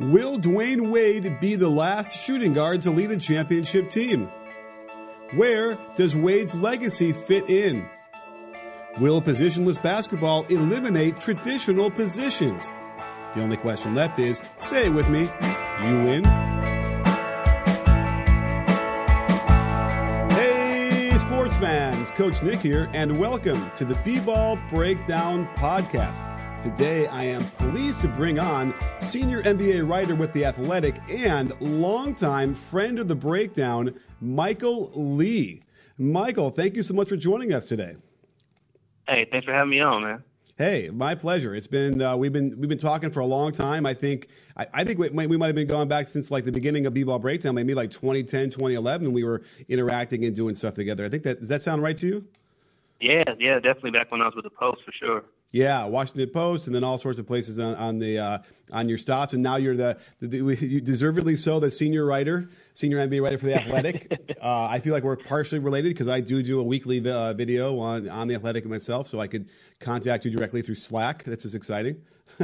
Will Dwyane Wade be the last shooting guard to lead a championship team? Where does Wade's legacy fit in? Will positionless basketball eliminate traditional positions? The only question left is say it with me, you win. Hey, sports fans, Coach Nick here, and welcome to the B Ball Breakdown Podcast. Today, I am pleased to bring on senior NBA writer with The Athletic and longtime friend of the breakdown, Michael Lee. Michael, thank you so much for joining us today. Hey, thanks for having me on, man. Hey, my pleasure. It's been uh, we've been we've been talking for a long time. I think I, I think we, we, might have been going back since like the beginning of B-ball breakdown, maybe like 2010, 2011, we were interacting and doing stuff together. I think that does that sound right to you? Yeah, yeah, definitely back when I was with the Post for sure. Yeah, Washington Post, and then all sorts of places on, on the uh, on your stops, and now you're the, the, the, you deservedly so the senior writer, senior NBA writer for the Athletic. uh, I feel like we're partially related because I do do a weekly uh, video on on the Athletic myself, so I could contact you directly through Slack. That's just exciting.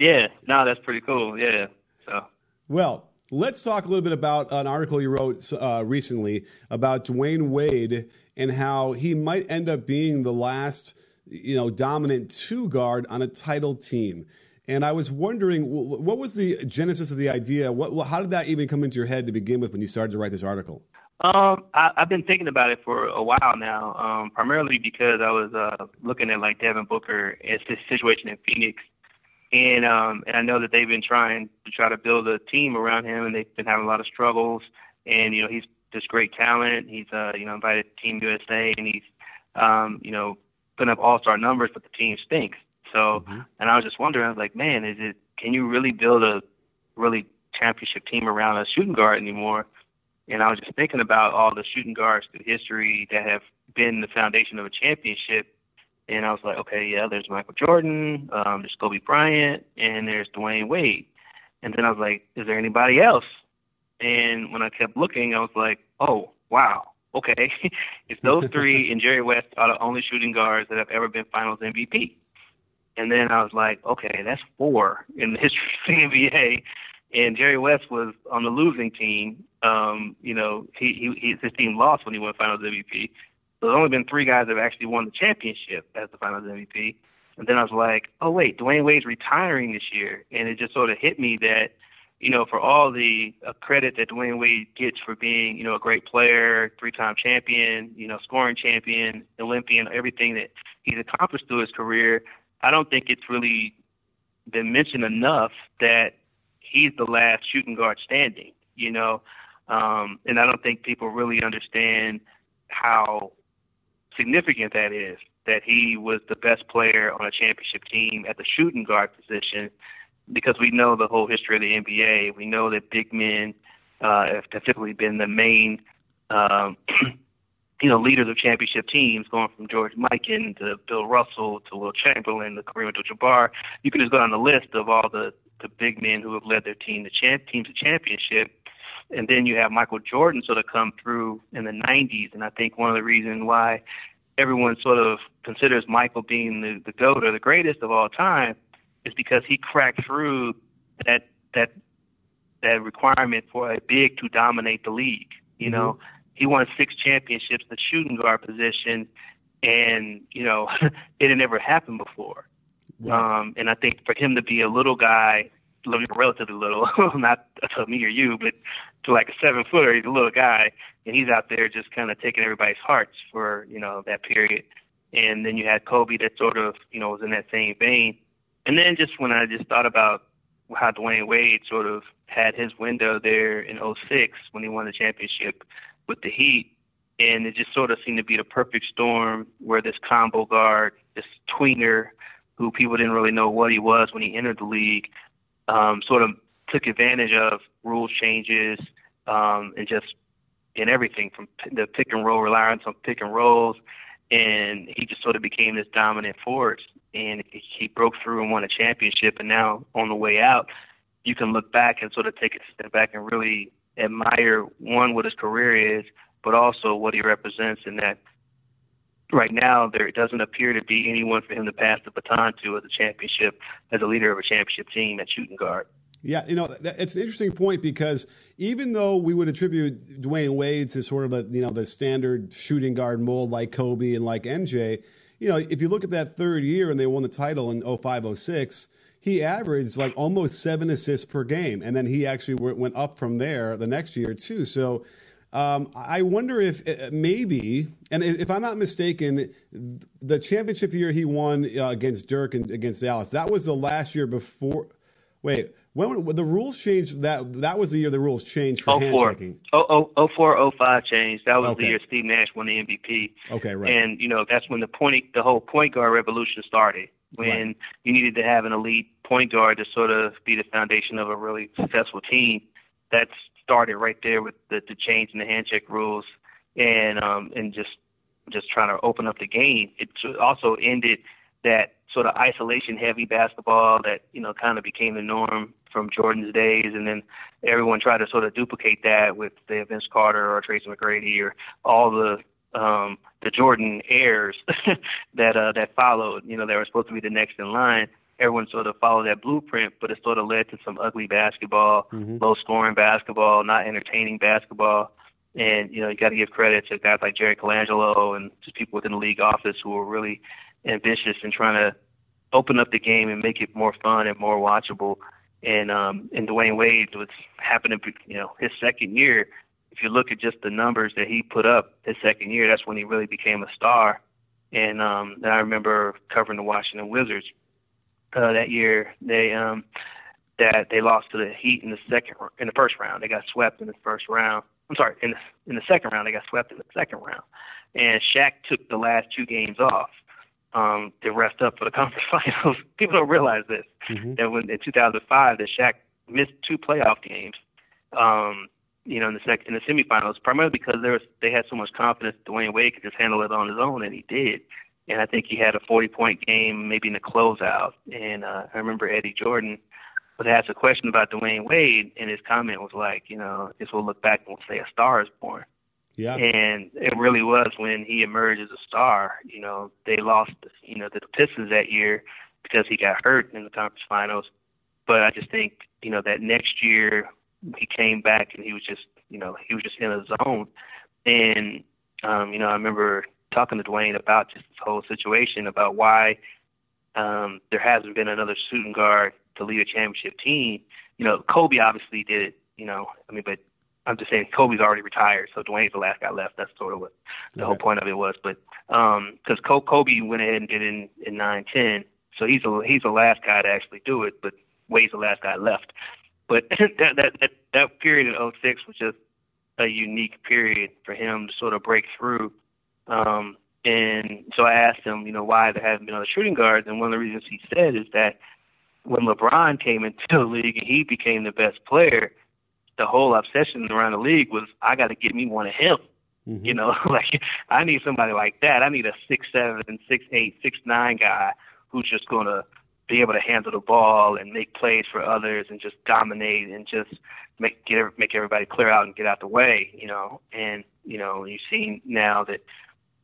yeah, no, that's pretty cool. Yeah, so well. Let's talk a little bit about an article you wrote uh, recently about Dwyane Wade and how he might end up being the last you know, dominant two guard on a title team. And I was wondering, what was the genesis of the idea? What, how did that even come into your head to begin with when you started to write this article? Um, I, I've been thinking about it for a while now, um, primarily because I was uh, looking at like Devin Booker and his situation in Phoenix, and um, and I know that they've been trying to try to build a team around him, and they've been having a lot of struggles. And you know, he's just great talent. He's uh, you know invited Team USA, and he's um, you know putting up all star numbers, but the team stinks. So, mm-hmm. and I was just wondering, I was like, man, is it? Can you really build a really championship team around a shooting guard anymore? And I was just thinking about all the shooting guards through history that have been the foundation of a championship. And I was like, okay, yeah, there's Michael Jordan, um, there's Kobe Bryant, and there's Dwyane Wade. And then I was like, is there anybody else? And when I kept looking, I was like, oh, wow, okay, it's those three and Jerry West are the only shooting guards that have ever been Finals MVP. And then I was like, okay, that's four in the history of the NBA. And Jerry West was on the losing team. Um, you know, he, he his team lost when he won Finals MVP. So there's only been three guys that have actually won the championship as the Finals MVP. And then I was like, oh wait, Dwyane Wade's retiring this year, and it just sort of hit me that you know, for all the uh, credit that Dwyane Wade gets for being, you know, a great player, three-time champion, you know, scoring champion, Olympian, everything that he's accomplished through his career, I don't think it's really been mentioned enough that he's the last shooting guard standing, you know, um, and I don't think people really understand how significant that is. That he was the best player on a championship team at the shooting guard position because we know the whole history of the NBA. We know that big men uh, have typically been the main, um, you know, leaders of championship teams, going from George Mikan to Bill Russell to Wilt Chamberlain to Kareem Abdul-Jabbar. You can just go down the list of all the the big men who have led their team to champ teams to championship. And then you have Michael Jordan sort of come through in the 90s, and I think one of the reasons why everyone sort of considers Michael being the, the GOAT or the greatest of all time is because he cracked through that that that requirement for a big to dominate the league. You mm-hmm. know, he won six championships, the shooting guard position, and you know it had never happened before. Wow. Um, and I think for him to be a little guy, relatively little, not to me or you, but to like a seven footer, he's a little guy, and he's out there just kind of taking everybody's hearts for you know that period. And then you had Kobe that sort of you know was in that same vein. And then just when I just thought about how Dwyane Wade sort of had his window there in 06 when he won the championship with the Heat, and it just sort of seemed to be the perfect storm where this combo guard, this tweener, who people didn't really know what he was when he entered the league, um, sort of took advantage of rules changes um, and just in everything from the pick and roll reliance on pick and rolls, and he just sort of became this dominant force and he broke through and won a championship. And now on the way out, you can look back and sort of take a step back and really admire one what his career is, but also what he represents. And that right now there doesn't appear to be anyone for him to pass the baton to as a championship, as a leader of a championship team at shooting guard. Yeah, you know, it's an interesting point because even though we would attribute Dwyane Wade to sort of the you know the standard shooting guard mold like Kobe and like MJ, you know, if you look at that third year and they won the title in 0506, he averaged like almost seven assists per game, and then he actually went up from there the next year too. So. Um, I wonder if uh, maybe, and if I'm not mistaken, the championship year he won uh, against Dirk and against Dallas, that was the last year before. Wait, when, when the rules changed, that that was the year the rules changed for 04. hand-checking. Oh, oh, 04, 05 changed. That was okay. the year Steve Nash won the MVP. Okay, right. And you know that's when the point, the whole point guard revolution started. When right. you needed to have an elite point guard to sort of be the foundation of a really successful team. That started right there with the, the change in the hand-check rules, and um, and just just trying to open up the game. It also ended that sort of isolation heavy basketball that you know kind of became the norm from Jordan's days, and then everyone tried to sort of duplicate that with the Vince Carter or Tracy McGrady or all the um, the Jordan heirs that uh, that followed. You know, they were supposed to be the next in line. Everyone sort of followed that blueprint, but it sort of led to some ugly basketball, mm-hmm. low scoring basketball, not entertaining basketball. And you know, you got to give credit to guys like Jerry Colangelo and just people within the league office who were really ambitious in trying to open up the game and make it more fun and more watchable. And um, and Dwyane Wade was happening, you know, his second year. If you look at just the numbers that he put up his second year, that's when he really became a star. And um, I remember covering the Washington Wizards uh, that year. They um, that they lost to the Heat in the second in the first round. They got swept in the first round. I'm sorry, in the in the second round they got swept in the second round. And Shaq took the last two games off um, to rest up for the conference finals. People don't realize this. Mm-hmm. That when in 2005, that Shaq missed two playoff games. Um, you know, in the sec- in the semifinals, primarily because there was they had so much confidence Dwyane Wade could just handle it on his own, and he did. And I think he had a 40 point game, maybe in the closeout. And uh, I remember Eddie Jordan was asked a question about Dwyane Wade, and his comment was like, you know, this will look back and we'll say a star is born. Yeah. And it really was when he emerged as a star. You know, they lost, you know, the Pistons that year because he got hurt in the conference finals. But I just think, you know, that next year he came back and he was just, you know, he was just in a zone. And, um, you know, I remember talking to Dwyane about just this whole situation about why um, there hasn't been another shooting guard to lead a championship team. You know, Kobe obviously did it, you know, I mean, but I'm just saying Kobe's already retired, so Dwyane's the last guy left. That's sort of what the okay. whole point of it was. But because um, Kobe went ahead and did it in in nine ten, so he's the he's the last guy to actually do it. But Wade's the last guy left. But that that that, that period in '06 was just a unique period for him to sort of break through. Um, and so I asked him, you know, why there hasn't been other shooting guards, and one of the reasons he said is that when LeBron came into the league and he became the best player the whole obsession around the league was I got to get me one of him. Mm-hmm. You know, like I need somebody like that. I need a six seven, six eight, six nine guy who's just gonna be able to handle the ball and make plays for others and just dominate and just make get make everybody clear out and get out the way. You know, and you know you've seen now that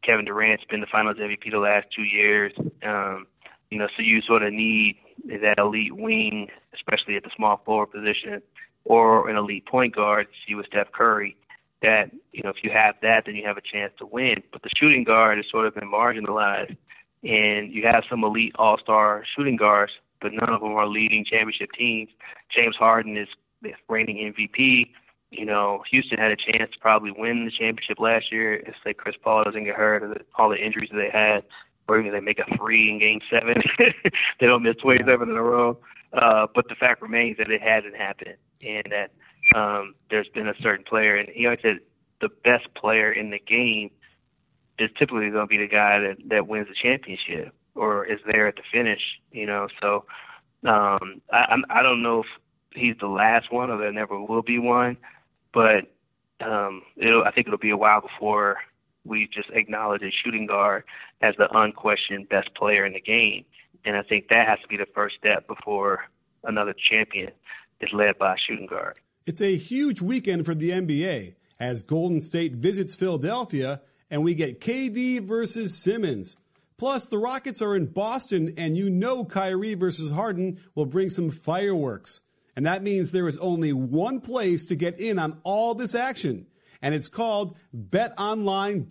Kevin Durant's been the Finals MVP the last two years. Um, you know, so you sort of need that elite wing, especially at the small forward position or an elite point guard, see with Steph Curry, that, you know, if you have that, then you have a chance to win. But the shooting guard has sort of been marginalized. And you have some elite all star shooting guards, but none of them are leading championship teams. James Harden is the reigning MVP. You know, Houston had a chance to probably win the championship last year if, say, Chris Paul doesn't get hurt or all the injuries that they had, or even they make a three in game seven. they don't miss 27 in a row. Uh, but the fact remains that it hasn't happened, and that um, there's been a certain player, and he always said the best player in the game is typically going to be the guy that that wins the championship or is there at the finish. You know, so um, I I don't know if he's the last one or there never will be one, but um, it'll I think it'll be a while before we just acknowledge a shooting guard as the unquestioned best player in the game. And I think that has to be the first step before another champion is led by a shooting guard. It's a huge weekend for the NBA as Golden State visits Philadelphia and we get KD versus Simmons. Plus, the Rockets are in Boston, and you know Kyrie versus Harden will bring some fireworks. And that means there is only one place to get in on all this action, and it's called betonline.ag.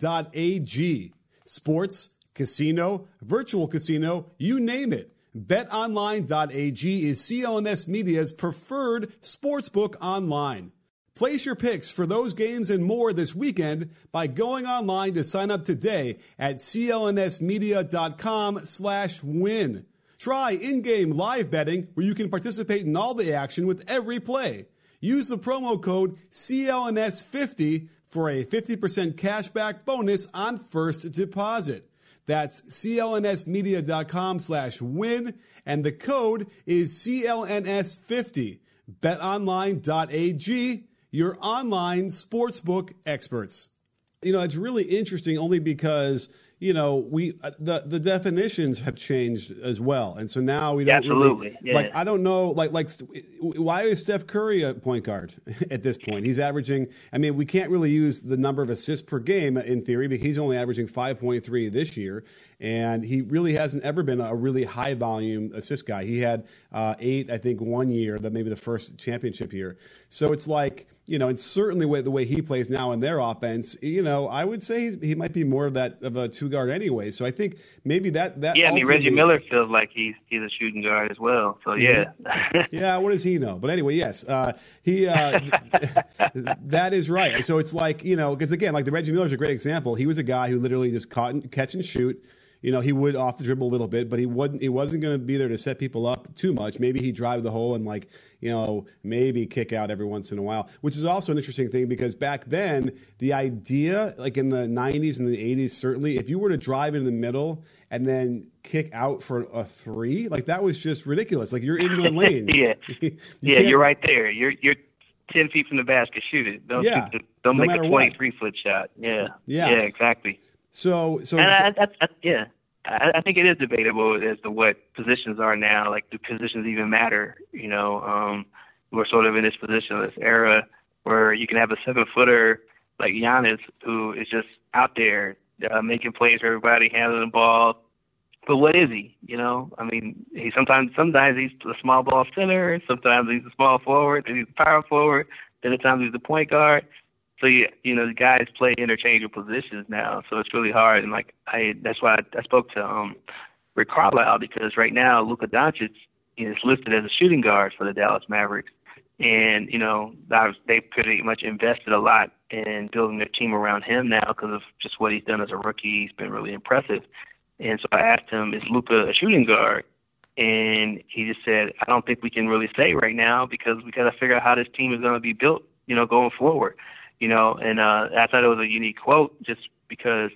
Sports, casino, virtual casino, you name it. BetOnline.ag is CLNS Media's preferred sportsbook online. Place your picks for those games and more this weekend by going online to sign up today at clnsmedia.com slash win. Try in-game live betting where you can participate in all the action with every play. Use the promo code CLNS50 for a 50% cashback bonus on first deposit. That's clnsmedia.com slash win, and the code is CLNS50. BetOnline.ag, your online sportsbook experts. You know, it's really interesting only because you know, we uh, the the definitions have changed as well, and so now we don't absolutely really, yeah. like. I don't know, like like why is Steph Curry a point guard at this point? He's averaging. I mean, we can't really use the number of assists per game in theory, but he's only averaging five point three this year, and he really hasn't ever been a really high volume assist guy. He had uh, eight, I think, one year, that maybe the first championship year. So it's like you know, and certainly with the way he plays now in their offense, you know, I would say he might be more of that of a two guard anyway. So I think maybe that that yeah. I mean, Reggie Miller feels like he's he's a shooting guard as well. So yeah, yeah. What does he know? But anyway, yes, uh, he uh, that is right. So it's like you know, because again, like the Reggie Miller is a great example. He was a guy who literally just caught and, catch and shoot you know, he would off the dribble a little bit, but he wouldn't. He wasn't going to be there to set people up too much. Maybe he drive the hole and like you know maybe kick out every once in a while, which is also an interesting thing because back then the idea, like in the '90s and the '80s, certainly, if you were to drive in the middle and then kick out for a three, like that was just ridiculous. Like you're in the lane. yeah, you yeah, you're right there. You're you're ten feet from the basket. Shoot it. Don't yeah. The, don't no make a twenty-three what. foot shot. Yeah. Yeah. Yeah. Exactly. So, so, and I, I, I, yeah, I, I think it is debatable as to what positions are now. Like, do positions even matter? You know, um, we're sort of in this position, this era where you can have a seven footer like Giannis who is just out there uh, making plays for everybody, handling the ball. But what is he? You know, I mean, he sometimes sometimes he's a small ball center, sometimes he's a small forward, then he's a power forward, then at times he's a point guard. So you, you know the guys play interchangeable positions now, so it's really hard. And like I, that's why I, I spoke to um, Rick Carlisle because right now Luka Doncic is listed as a shooting guard for the Dallas Mavericks, and you know they pretty much invested a lot in building their team around him now because of just what he's done as a rookie. He's been really impressive. And so I asked him, "Is Luka a shooting guard?" And he just said, "I don't think we can really say right now because we got to figure out how this team is going to be built, you know, going forward." You know, and uh, I thought it was a unique quote just because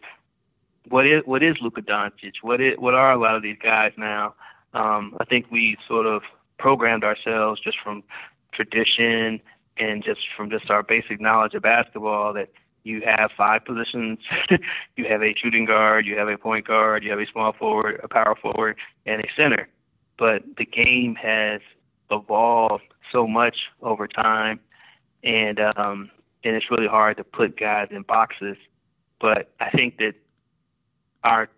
what is what is Luka Doncic? What is what are a lot of these guys now? Um, I think we sort of programmed ourselves just from tradition and just from just our basic knowledge of basketball that you have five positions. you have a shooting guard, you have a point guard, you have a small forward, a power forward, and a center. But the game has evolved so much over time, and um, and it's really hard to put guys in boxes. But I think that our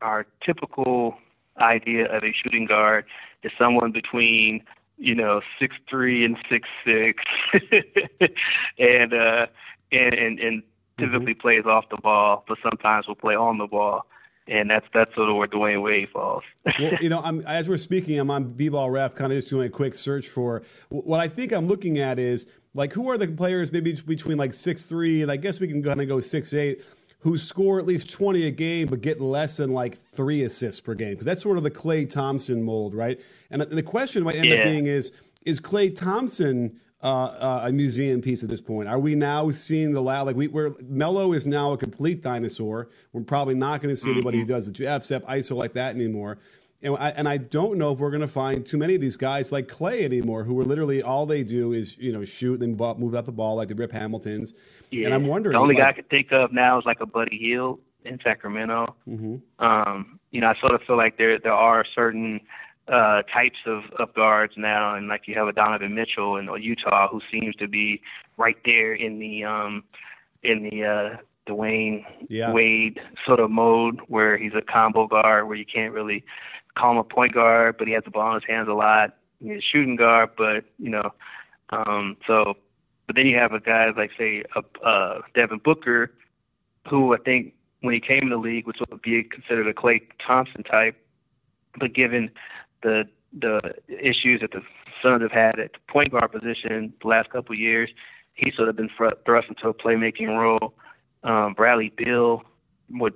our typical idea of a shooting guard is someone between you know six three and six six, and uh, and and, and typically mm-hmm. plays off the ball, but sometimes will play on the ball and that's that's sort of where Dwyane Wade falls. well, you know, I'm, as we're speaking, I'm on B-ball ref, kind of just doing a quick search for what I think I'm looking at is like, who are the players maybe between like six three and I guess we can kind of go six eight who score at least 20 a game but get less than like three assists per game? Because that's sort of the Klay Thompson mold, right? And the question might end yeah. up being is is Klay Thompson uh, uh, a museum piece at this point? Are we now seeing the loud like we where Melo is now a complete dinosaur? We're probably not going to see anybody who mm-hmm. does the jab step ISO like that anymore. And I, and I don't know if we're going to find too many of these guys like Klay anymore, who are literally all they do is you know shoot and then move out the ball like the Rip Hamiltons. Yeah. And I'm wondering, the only like, guy I could think of now is like a Buddy Hield in Sacramento. Mm-hmm. Um, you know, I sort of feel like there there are certain uh, types of, of guards now, and like you have a Donovan Mitchell in Utah who seems to be right there in the um, in the uh, Dwyane yeah. Wade sort of mode where he's a combo guard where you can't really call him a point guard, but he has the ball in his hands a lot. he's a shooting guard, but you know, um, so. But then you have a guy like say a uh, Devin Booker, who I think when he came in the league was would be considered a Klay Thompson type, but given the the issues that the Suns have had at the point guard position the last couple of years, he's sort of been thrust into a playmaking role. Um, Bradley Beal would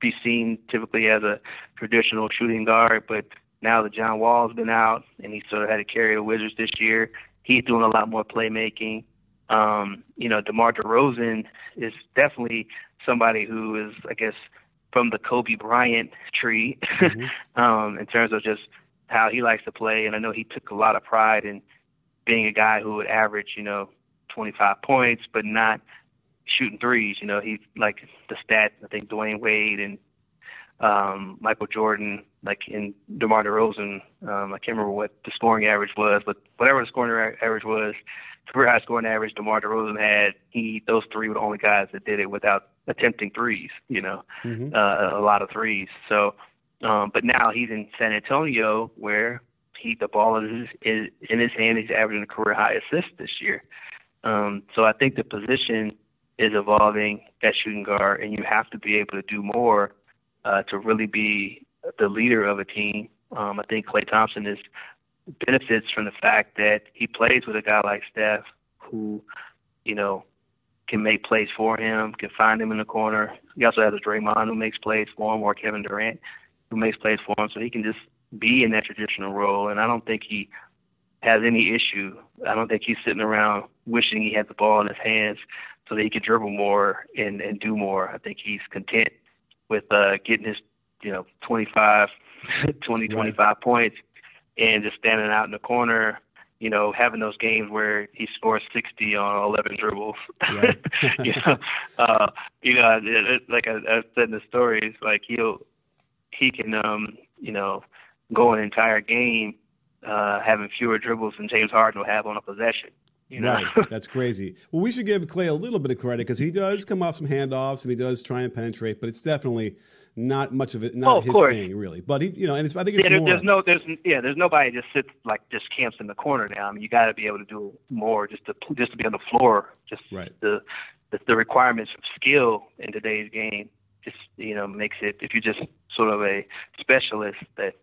be seen typically as a traditional shooting guard, but now that John Wall's been out and he sort of had to carry the Wizards this year, he's doing a lot more playmaking. Um, you know, DeMar DeRozan is definitely somebody who is, I guess, from the Kobe Bryant tree mm-hmm. um, in terms of just how he likes to play. And I know he took a lot of pride in being a guy who would average, you know, 25 points, but not shooting threes. You know, he like the stats. I think Dwyane Wade and um, Michael Jordan, like in DeMar DeRozan. Um, I can't remember what the scoring average was, but whatever the scoring average was, career high scoring average DeMar DeRozan had, he those three were the only guys that did it without attempting threes. You know, mm-hmm. uh, a lot of threes. So, um, but now he's in San Antonio where he the ball is, is in his hand. He's averaging a career high assist this year. Um, so I think the position is evolving at shooting guard, and you have to be able to do more uh, to really be the leader of a team. Um, I think Klay Thompson is benefits from the fact that he plays with a guy like Steph, who, you know, can make plays for him, can find him in the corner. He also has a Draymond who makes plays for him, or Kevin Durant who makes plays for him, so he can just be in that traditional role. And I don't think he has any issue. I don't think he's sitting around wishing he had the ball in his hands so that he could dribble more and and do more. I think he's content with uh, getting his you know 25, 20, right. 25 points and just standing out in the corner. You know, having those games where he scores 60 on 11 dribbles. Right. you know, uh, you know, it, it, like I, I said in the stories, like he'll he can um, you know go an entire game uh, having fewer dribbles than James Harden will have on a possession. You know? Right, that's crazy. Well, we should give Klay a little bit of credit because he does come off some handoffs and he does try and penetrate, but it's definitely not much of it, not oh, his course. thing, really. But he, you know, and it's, I think it's yeah, there, more. There's no, there's yeah, there's nobody just sits like just camps in the corner now. I mean, you got to be able to do more just to just to be on the floor. Just right. the, the the requirements of skill in today's game just you know makes it if you're just sort of a specialist that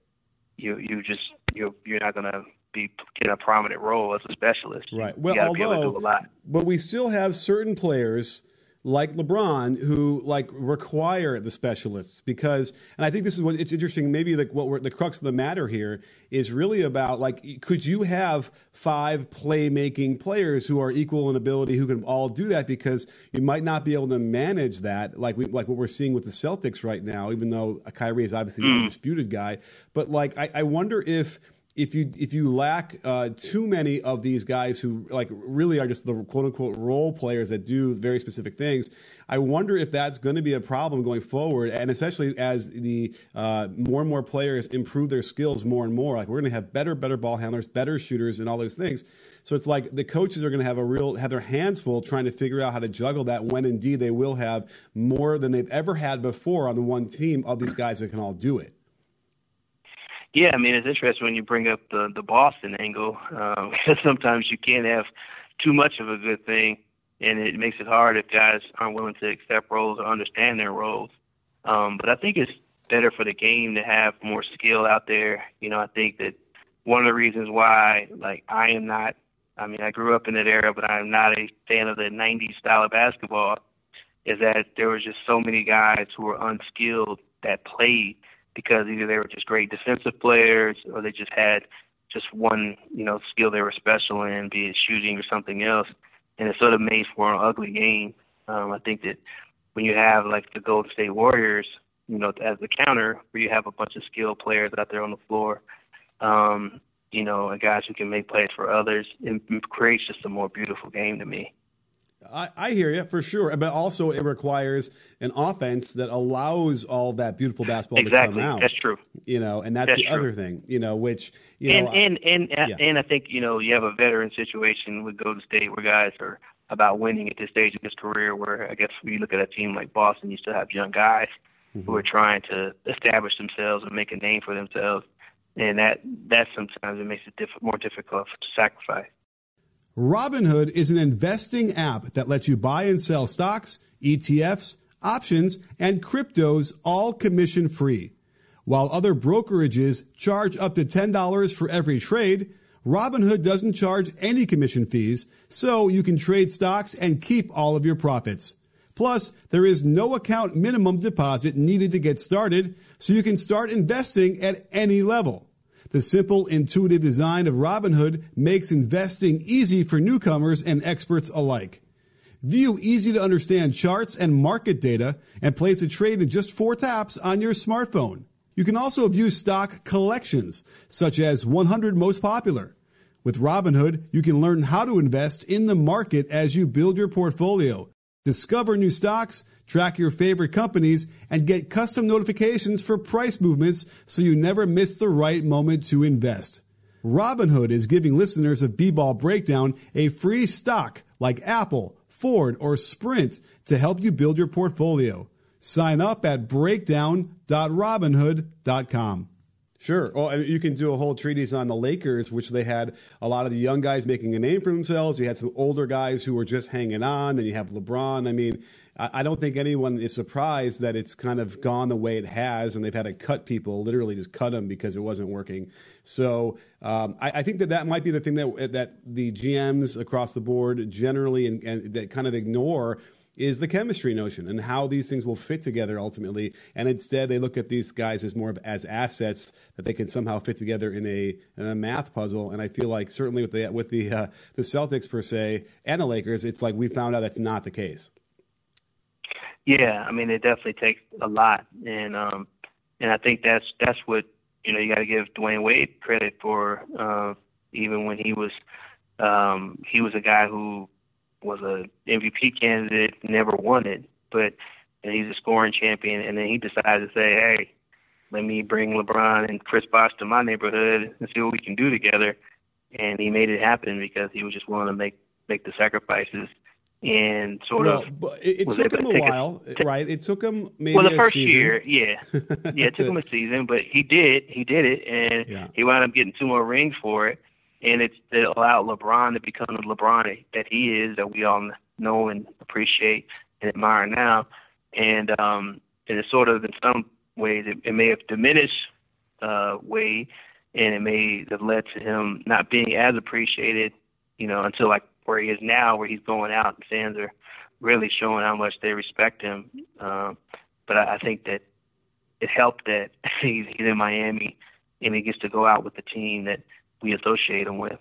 you you just you're you're not gonna be get a prominent role as a specialist. Right. Well, although, but we still have certain players like LeBron who like require the specialists because and I think this is what it's interesting maybe like what we're, the crux of the matter here is really about like could you have five playmaking players who are equal in ability who can all do that because you might not be able to manage that like we like what we're seeing with the Celtics right now even though Kyrie is obviously mm. a disputed guy but like I, I wonder if if you if you lack uh, too many of these guys who like really are just the quote unquote role players that do very specific things, I wonder if that's going to be a problem going forward, and especially as the uh, more and more players improve their skills more and more. Like we're going to have better, better ball handlers, better shooters, and all those things. So it's like the coaches are going to have a real have their hands full trying to figure out how to juggle that when indeed they will have more than they've ever had before on the one team of these guys that can all do it. Yeah, I mean it's interesting when you bring up the the Boston angle um, sometimes you can't have too much of a good thing, and it makes it hard if guys aren't willing to accept roles or understand their roles. Um, but I think it's better for the game to have more skill out there. You know, I think that one of the reasons why, like, I am not. I mean, I grew up in that era, but I'm not a fan of the '90s style of basketball. Is that there was just so many guys who were unskilled that played because either they were just great defensive players or they just had just one, you know, skill they were special in, be it shooting or something else. And it sort of made for an ugly game. Um, I think that when you have like the Golden State Warriors, you know, as the counter, where you have a bunch of skilled players out there on the floor, um, you know, and guys who can make plays for others, it creates just a more beautiful game to me. I, I, hear you for sure, but also it requires an offense that allows all that beautiful basketball exactly. to come out. That's true. You know, and that's, that's the true. other thing. You know, which you and know, and and yeah. and I think you know you have a veteran situation with Golden State where guys are about winning at this stage of his career. Where I guess when you look at a team like Boston, you still have young guys mm-hmm. who are trying to establish themselves and make a name for themselves. and that that sometimes it makes it diff- more difficult to sacrifice. Robinhood is an investing app that lets you buy and sell stocks, ETFs, options, and cryptos all commission free. While other brokerages charge up to $10 for every trade, Robinhood doesn't charge any commission fees, so you can trade stocks and keep all of your profits. Plus, there is no account minimum deposit needed to get started, so you can start investing at any level. The simple, intuitive design of Robinhood makes investing easy for newcomers and experts alike. View easy to understand charts and market data and place a trade in just four taps on your smartphone. You can also view stock collections, such as 100 most popular. With Robinhood, you can learn how to invest in the market as you build your portfolio. Discover new stocks, track your favorite companies, and get custom notifications for price movements so you never miss the right moment to invest. Robinhood is giving listeners of B-Ball Breakdown a free stock like Apple, Ford, or Sprint to help you build your portfolio. Sign up at breakdown.robinhood.com. Sure. Well, you can do a whole treatise on the Lakers, which they had a lot of the young guys making a name for themselves. You had some older guys who were just hanging on. Then you have LeBron. I mean, I don't think anyone is surprised that it's kind of gone the way it has, and they've had to cut people, literally just cut them because it wasn't working. So um, I, I, think that that might be the thing that that the GMs across the board generally and, and that kind of ignore is the chemistry notion and how these things will fit together ultimately. And instead, they look at these guys as more of as assets that they can somehow fit together in a, in a math puzzle. And I feel like certainly with the with the uh, the Celtics per se and the Lakers, it's like we found out that's not the case. Yeah, I mean, it definitely takes a lot, and um, and I think that's that's what you know you got to give Dwyane Wade credit for. Uh, even when he was um, he was a guy who was a MVP candidate, never won it, but and he's a scoring champion, and then he decided to say, hey, let me bring LeBron and Chris Bosh to my neighborhood and see what we can do together. And he made it happen because he was just willing to make make the sacrifices and sort well, of. But it, it took him a while, a, right? It took him maybe well the first season. year, yeah, yeah, it took him a season, but he did, he did it, and yeah. he wound up getting two more rings for it, and it's it allowed LeBron to become the LeBron that he is, that we all know and appreciate and admire now, and um, and it sort of in some ways it, it may have diminished uh, Wade, and it may have led to him not being as appreciated, you know, until like where he is now, where he's going out and fans are really showing how much they respect him. Um, but I, I think that it helped that he's, he's in Miami and he gets to go out with the team that we associate him with.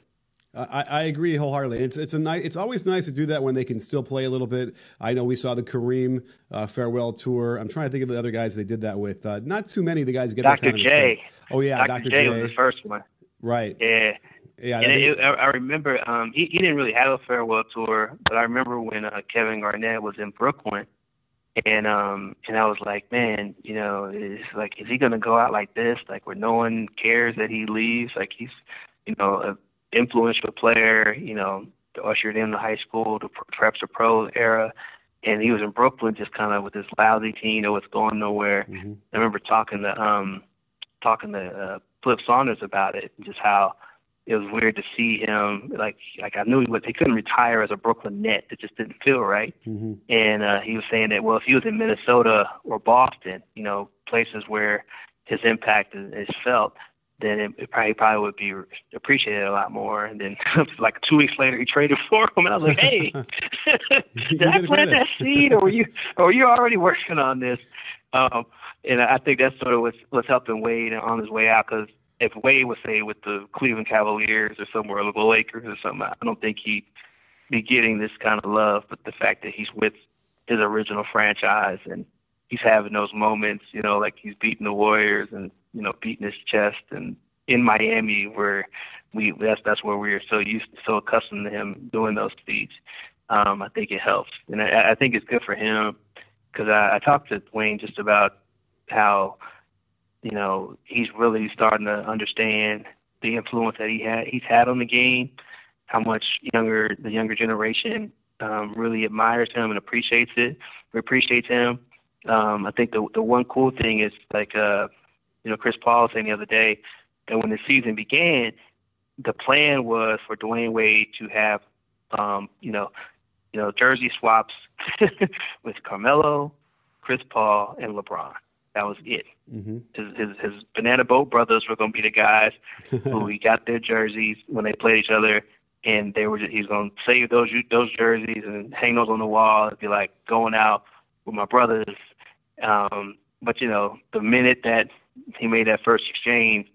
I, I, agree wholeheartedly. It's it's a nice. It's always nice to do that when they can still play a little bit. I know we saw the Kareem uh, farewell tour. I'm trying to think of the other guys they did that with. Uh, not too many of the guys get Dr. that kind J. Oh yeah, Dr. Dr. J, J was the first one. Right. Yeah. Yeah, and it, I remember um, he, he didn't really have a farewell tour, but I remember when uh, Kevin Garnett was in Brooklyn, and um, and I was like, man, you know, is like, is he gonna go out like this, like where no one cares that he leaves? Like he's, you know, an influential player, you know, ushered in the high school, the perhaps the pro era, and he was in Brooklyn just kind of with this lousy team, you know, it's going nowhere. Mm-hmm. I remember talking to um, talking to uh, Flip Saunders about it, just how it was weird to see him like like I knew he was he couldn't retire as a Brooklyn Net. It just didn't feel right. Mm-hmm. And uh, he was saying that well, if he was in Minnesota or Boston, you know, places where his impact is, is felt, then it, it probably probably would be appreciated a lot more. And then like two weeks later, he traded for him, and I was like, hey, did I plant that seed, or were you or were you already working on this? Um, and I think that's sort of what's what's helping Wade on his way out because if Wade was say with the Cleveland Cavaliers or somewhere, the Lakers or something, I don't think he'd be getting this kind of love. But the fact that he's with his original franchise and he's having those moments, you know, like he's beating the Warriors and you know beating his chest, and in Miami where we that's that's where we are so used so accustomed to him doing those feats. Um, I think it helps, and I, I think it's good for him because I, I talked to Dwyane just about how you know, he's really starting to understand the influence that he had he's had on the game, how much younger the younger generation um, really admires him and appreciates it, appreciates him. Um, I think the the one cool thing is like uh, you know, Chris Paul was saying the other day that when the season began, the plan was for Dwyane Wade to have, um, you know, you know, jersey swaps with Carmelo, Chris Paul, and LeBron. That was it. Mm-hmm. His, his his banana boat brothers were going to be the guys who he got their jerseys when they played each other, and they were just, he's going to save those those jerseys and hang those on the wall and be like going out with my brothers. Um, but you know, the minute that he made that first exchange,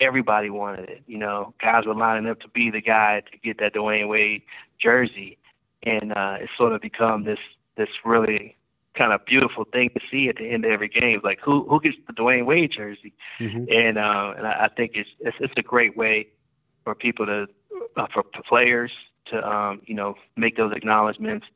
everybody wanted it. You know, guys were lining up to be the guy to get that Dwyane Wade jersey, and uh, it's sort of become this this really kind of beautiful thing to see at the end of every game. Like who who gets the Dwyane Wade jersey, mm-hmm. and uh, and I, I think it's, it's it's a great way for people to uh, for, for players to um, you know make those acknowledgments.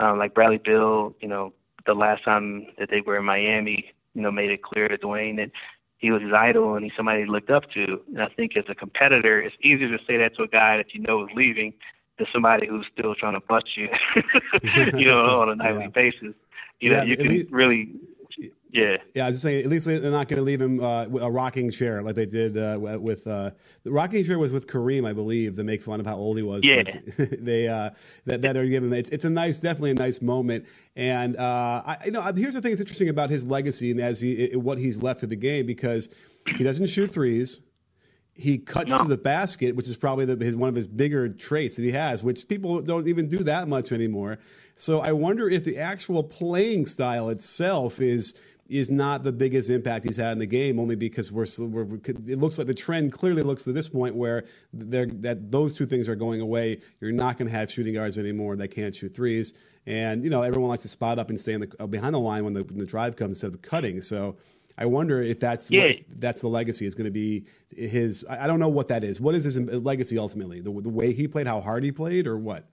Um, like Bradley Beal, you know, the last time that they were in Miami, you know, made it clear to Dwyane that he was his idol and he's somebody he looked up to. And I think as a competitor, it's easier to say that to a guy that you know is leaving than somebody who's still trying to bust you, you know, on a nightly yeah. basis. You yeah, know, you can least, really yeah, yeah. I was just saying, at least they're not going to leave him uh, a rocking chair like they did uh, with uh, the rocking chair was with Kareem, I believe, to make fun of how old he was. Yeah, they uh, that that are giving it's it's a nice, definitely a nice moment. And uh, I, you know, here's the thing that's interesting about his legacy and as he what he's left of the game because he doesn't shoot threes. He cuts no. to the basket, which is probably the, his one of his bigger traits that he has, which people don't even do that much anymore. So I wonder if the actual playing style itself is is not the biggest impact he's had in the game, only because we're, we're it looks like the trend clearly looks to this point where there that those two things are going away. You're not going to have shooting guards anymore that can't shoot threes, and you know everyone likes to spot up and stay in the, uh, behind the line when the, when the drive comes instead of cutting. So. I wonder if that's yeah. what, that's the legacy is going to be his. I don't know what that is. What is his legacy ultimately? The, the way he played, how hard he played, or what?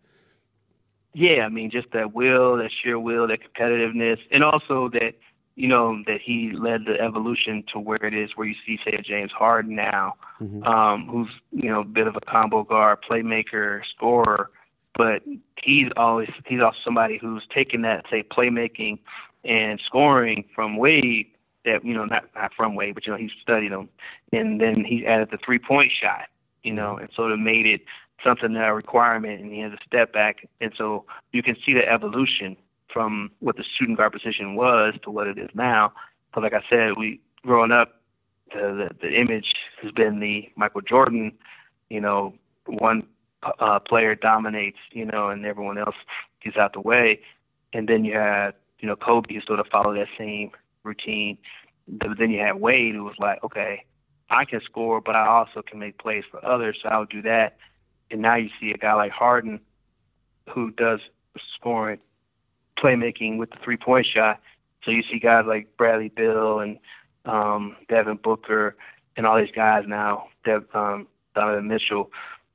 Yeah, I mean, just that will, that sheer will, that competitiveness, and also that you know, that he led the evolution to where it is, where you see, say, a James Harden now, mm-hmm. um, who's, you know, a bit of a combo guard, playmaker, scorer, but he's always, he's also somebody who's taken that, say, playmaking and scoring from Wade that, you know, not, not from Wade, but, you know, he studied him. And then he added the three point shot, you know, and sort of made it something, that a requirement, and he has a step back. And so you can see the evolution from what the shooting guard position was to what it is now. But like I said, we growing up, the the, the image has been the Michael Jordan, you know, one uh, player dominates, you know, and everyone else gets out the way. And then you had, you know, Kobe who sort of followed that same routine. But then you had Wade who was like, okay, I can score, but I also can make plays for others, so I'll do that. And now you see a guy like Harden who does scoring playmaking with the three point shot. So you see guys like Bradley Beal and um, Devin Booker and all these guys now, Dev, um, Donovan Mitchell,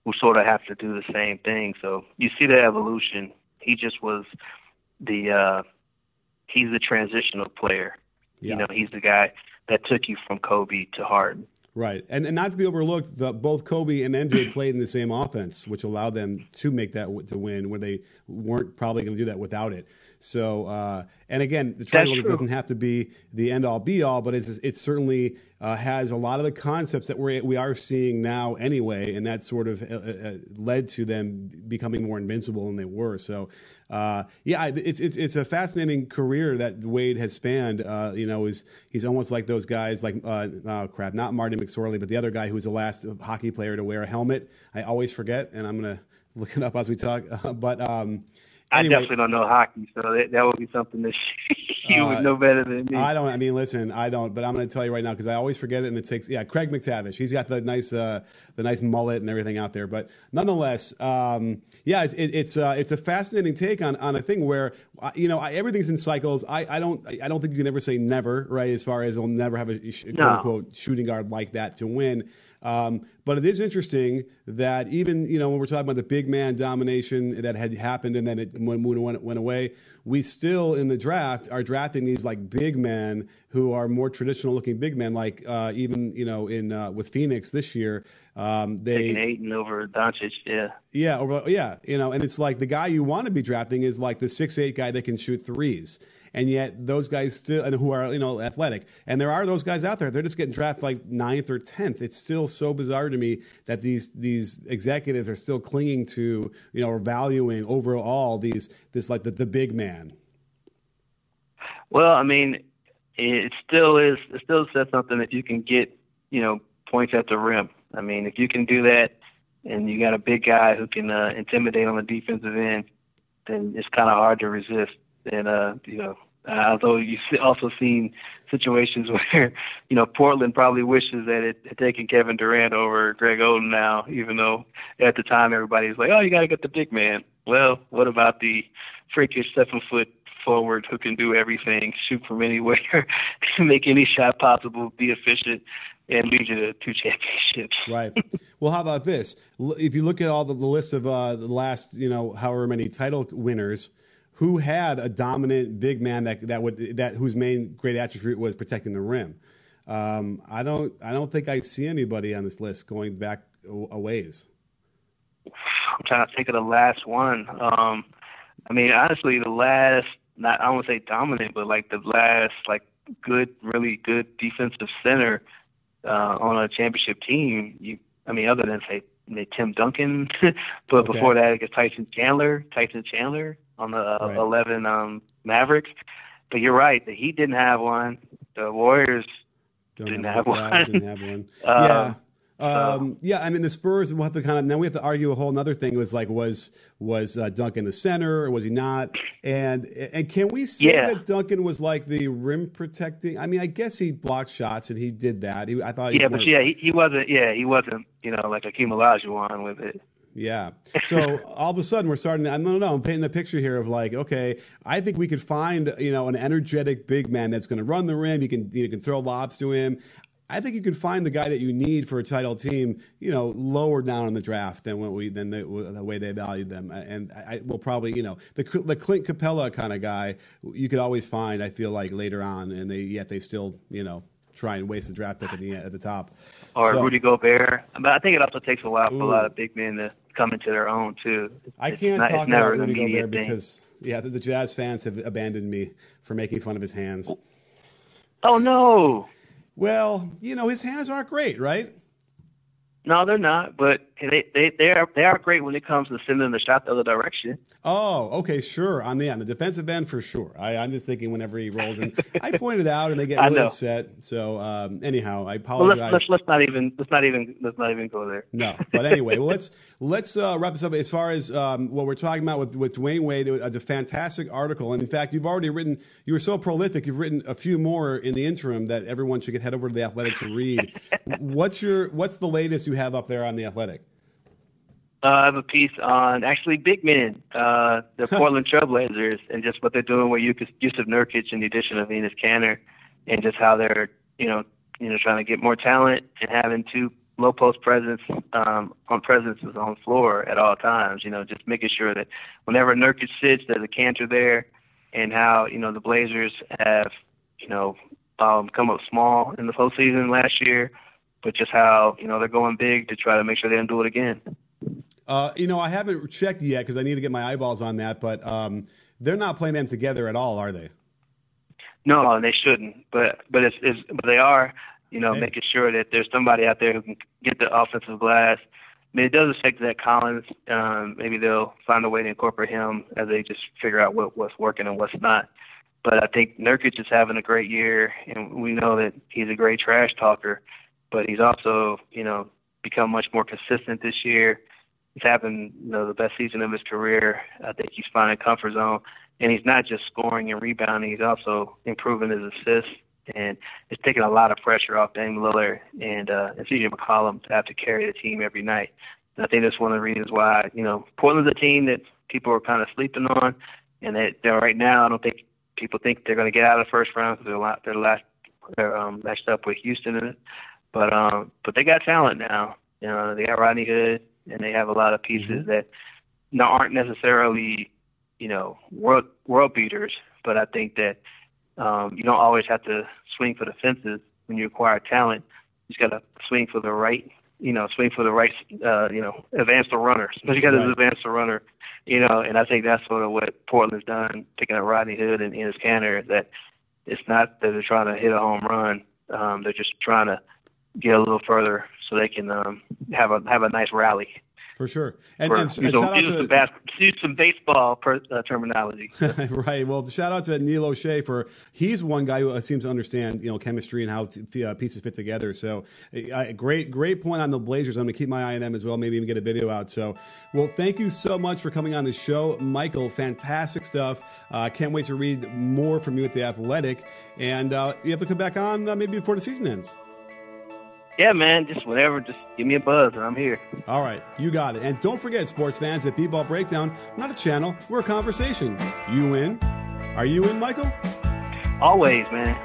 who sort of have to do the same thing. So you see the evolution. He just was the uh, he's the transitional player. Yeah. You know, he's the guy that took you from Kobe to Harden. Right, and and not to be overlooked, the, both Kobe and MJ played in the same offense, which allowed them to make that to win, where they weren't probably going to do that without it. So, uh, and again, the triangle doesn't have to be the end all be all, but it's, it certainly uh, has a lot of the concepts that we're, we are seeing now anyway, and that sort of uh, uh led to them becoming more invincible than they were. So, uh, yeah, it's, it's it's a fascinating career that Wade has spanned. Uh, you know, he's he's almost like those guys, like oh crap, not Marty McSorley, but the other guy who was the last hockey player to wear a helmet. I always forget, and I'm gonna look it up as we talk. but um, Anyway, I definitely don't know hockey, so that, that would be something that you uh, would know better than me. I don't. I mean, listen, I don't, but I'm going to tell you right now because I always forget it, and it takes. Yeah, Craig MacTavish. He's got the nice, uh, the nice mullet and everything out there. But nonetheless, um, yeah, it's it, it's uh, it's a fascinating take on on a thing where uh, you know everything's in cycles. I, I don't I don't think you can ever say never, right? As far as they'll never have a quote no. unquote shooting guard like that to win. Um, but it is interesting that even you know when we're talking about the big man domination that had happened and then it went, went, went away, we still in the draft are drafting these like big men who are more traditional looking big men. Like uh, even you know in uh, with Phoenix this year, Um, they taking Ayton over Doncic, yeah, yeah, over, yeah, you know, and it's like the guy you want to be drafting is like the six eight guy that can shoot threes, and yet those guys still and who are you know athletic, and there are those guys out there. They're just getting drafted like ninth or tenth. It's still so bizarre to me that these these executives are still clinging to you know or valuing overall these this like the, the big man. Well, I mean, it still is. It still says something if you can get you know points at the rim. I mean, if you can do that, and you got a big guy who can uh, intimidate on the defensive end, then it's kind of hard to resist. And uh, you know, although you've also seen situations where you know Portland probably wishes that it had taken Kevin Durant over Greg Oden now, even though at the time everybody's like, "Oh, you got to get the big man." Well, what about the freakish seven foot forward who can do everything, shoot from anywhere, make any shot possible, be efficient, and lead you to two championships. right. Well, how about this? If you look at all the, the list of uh, the last, you know, however many title winners, who had a dominant big man that that would that whose main great attribute was protecting the rim? Um, I don't I don't think I see anybody on this list going back a ways. I'm trying to think of the last one. Um, I mean, honestly, the last not I don't want to say dominant, but like the last like good, really good defensive center uh, on a championship team. You, I mean, other than say Tim Duncan, but okay. before that, it was Tyson Chandler, Tyson Chandler on the uh, right. 11 um, Mavericks. But you're right, the Heat didn't have one. The Warriors Don't didn't have, have one. didn't have one. uh, yeah. Um, yeah, I mean the Spurs. We'll have to kind of now we have to argue a whole other thing. Was like was was uh, Duncan the center or was he not? And and can we say yeah. that Duncan was like the rim protecting? I mean, I guess he blocked shots and he did that. He, I thought. yeah, but yeah, he, he, wasn't. Yeah, he wasn't. You know, like Akeem Olajuwon with it. Yeah. So all of a sudden we're starting. To, I don't know. I'm painting the picture here of like, okay, I think we could find you know an energetic big man that's going to run the rim. You can you can throw lobs to him. I think you can find the guy that you need for a title team, you know, lower down in the draft than what we than the, the way they valued them. And I, will probably, you know, the the Clint Capela kind of guy you could always find. I feel like later on, and they yet they still, you know, try and waste a draft pick at the at the top. Or so, Rudy Gobert. But I think it also takes a while for a lot of big men to come into their own too. I can't not, talk about Rudy Gobert thing. because yeah, the, the Jazz fans have abandoned me for making fun of his hands. Oh no! Well, you know, his hands aren't great, right? No, they're not. But they they they are they are great when it comes to sending the shot the other direction. Oh, okay, sure. On the on the defensive end for sure. I, I'm just thinking whenever he rolls in, I pointed out and they get really upset. So um, anyhow, I apologize. Well, let's, let's, let's not even let's not even let's not even go there. No, but anyway, well, let's let's uh, wrap this up. As far as um, what we're talking about with with Dwyane Wade, it's a fantastic article, and in fact, you've already written. You were so prolific. You've written a few more in the interim that everyone should get head over to the Athletic to read. what's your what's the latest you have up there on the Athletic? Uh, I have a piece on actually big men, uh, the Portland Trailblazers, and just what they're doing with Jusuf Nurkic and the addition of Enes Kanter, and just how they're you know you know trying to get more talent and having two low post presence um, on presences on floor at all times. You know, just making sure that whenever Nurkic sits, there's a Kanter there, and how you know the Blazers have you know um, come up small in the postseason last year, but just how you know they're going big to try to make sure they don't do it again. Uh, you know, I haven't checked yet because I need to get my eyeballs on that, but um, they're not playing them together at all, are they? No, they shouldn't. But but it's, it's but they are. You know, hey. making sure that there's somebody out there who can get the offensive glass. I mean, it does affect Zach Collins. Um, maybe they'll find a way to incorporate him as they just figure out what, what's working and what's not. But I think Nurkic is having a great year, and we know that he's a great trash talker. But he's also, you know, become much more consistent this year. He's having you know the best season of his career. I think he's finding comfort zone, and he's not just scoring and rebounding. He's also improving his assists, and it's taking a lot of pressure off Dame Lillard and uh, and CJ McCollum to have to carry the team every night. And I think that's one of the reasons why you know Portland's a team that people are kind of sleeping on, and that they're right now I don't think people think they're going to get out of the first round because they're, they're last they're um, matched up with Houston in it. But um, but they got talent now. You know, they got Rodney Hood, and they have a lot of pieces mm-hmm. that you know, aren't necessarily you know world world beaters. But I think that um, you don't always have to swing for the fences when you acquire talent. You just got to swing for the right you know, swing for the right, uh, you know, advance the runner. Especially got right. advance the runner, you know, and I think that's sort of what Portland's done, picking up Rodney Hood and Enes Kanter, is that it's not that they're trying to hit a home run. Um, they're just trying to get a little further so they can um, have a have a nice rally. For sure. And, for, and, and shout out to some, bas- some baseball per, uh, terminology. right. Well, shout out to Neil Olshey for he's one guy who uh, seems to understand you know chemistry and how t- uh, pieces fit together. So, uh, great great point on the Blazers. I'm going to keep my eye on them as well. Maybe even get a video out. So, well, thank you so much for coming on the show, Michael. Fantastic stuff. I uh, can't wait to read more from you at the Athletic, and uh, you have to come back on maybe before the season ends yeah, man, just whatever. Just give me a buzz, and I'm here. All right, you got it. And don't forget, sports fans, at B-Ball Breakdown, not a channel, we're a conversation. You in? Are you in, Michael? Always, man.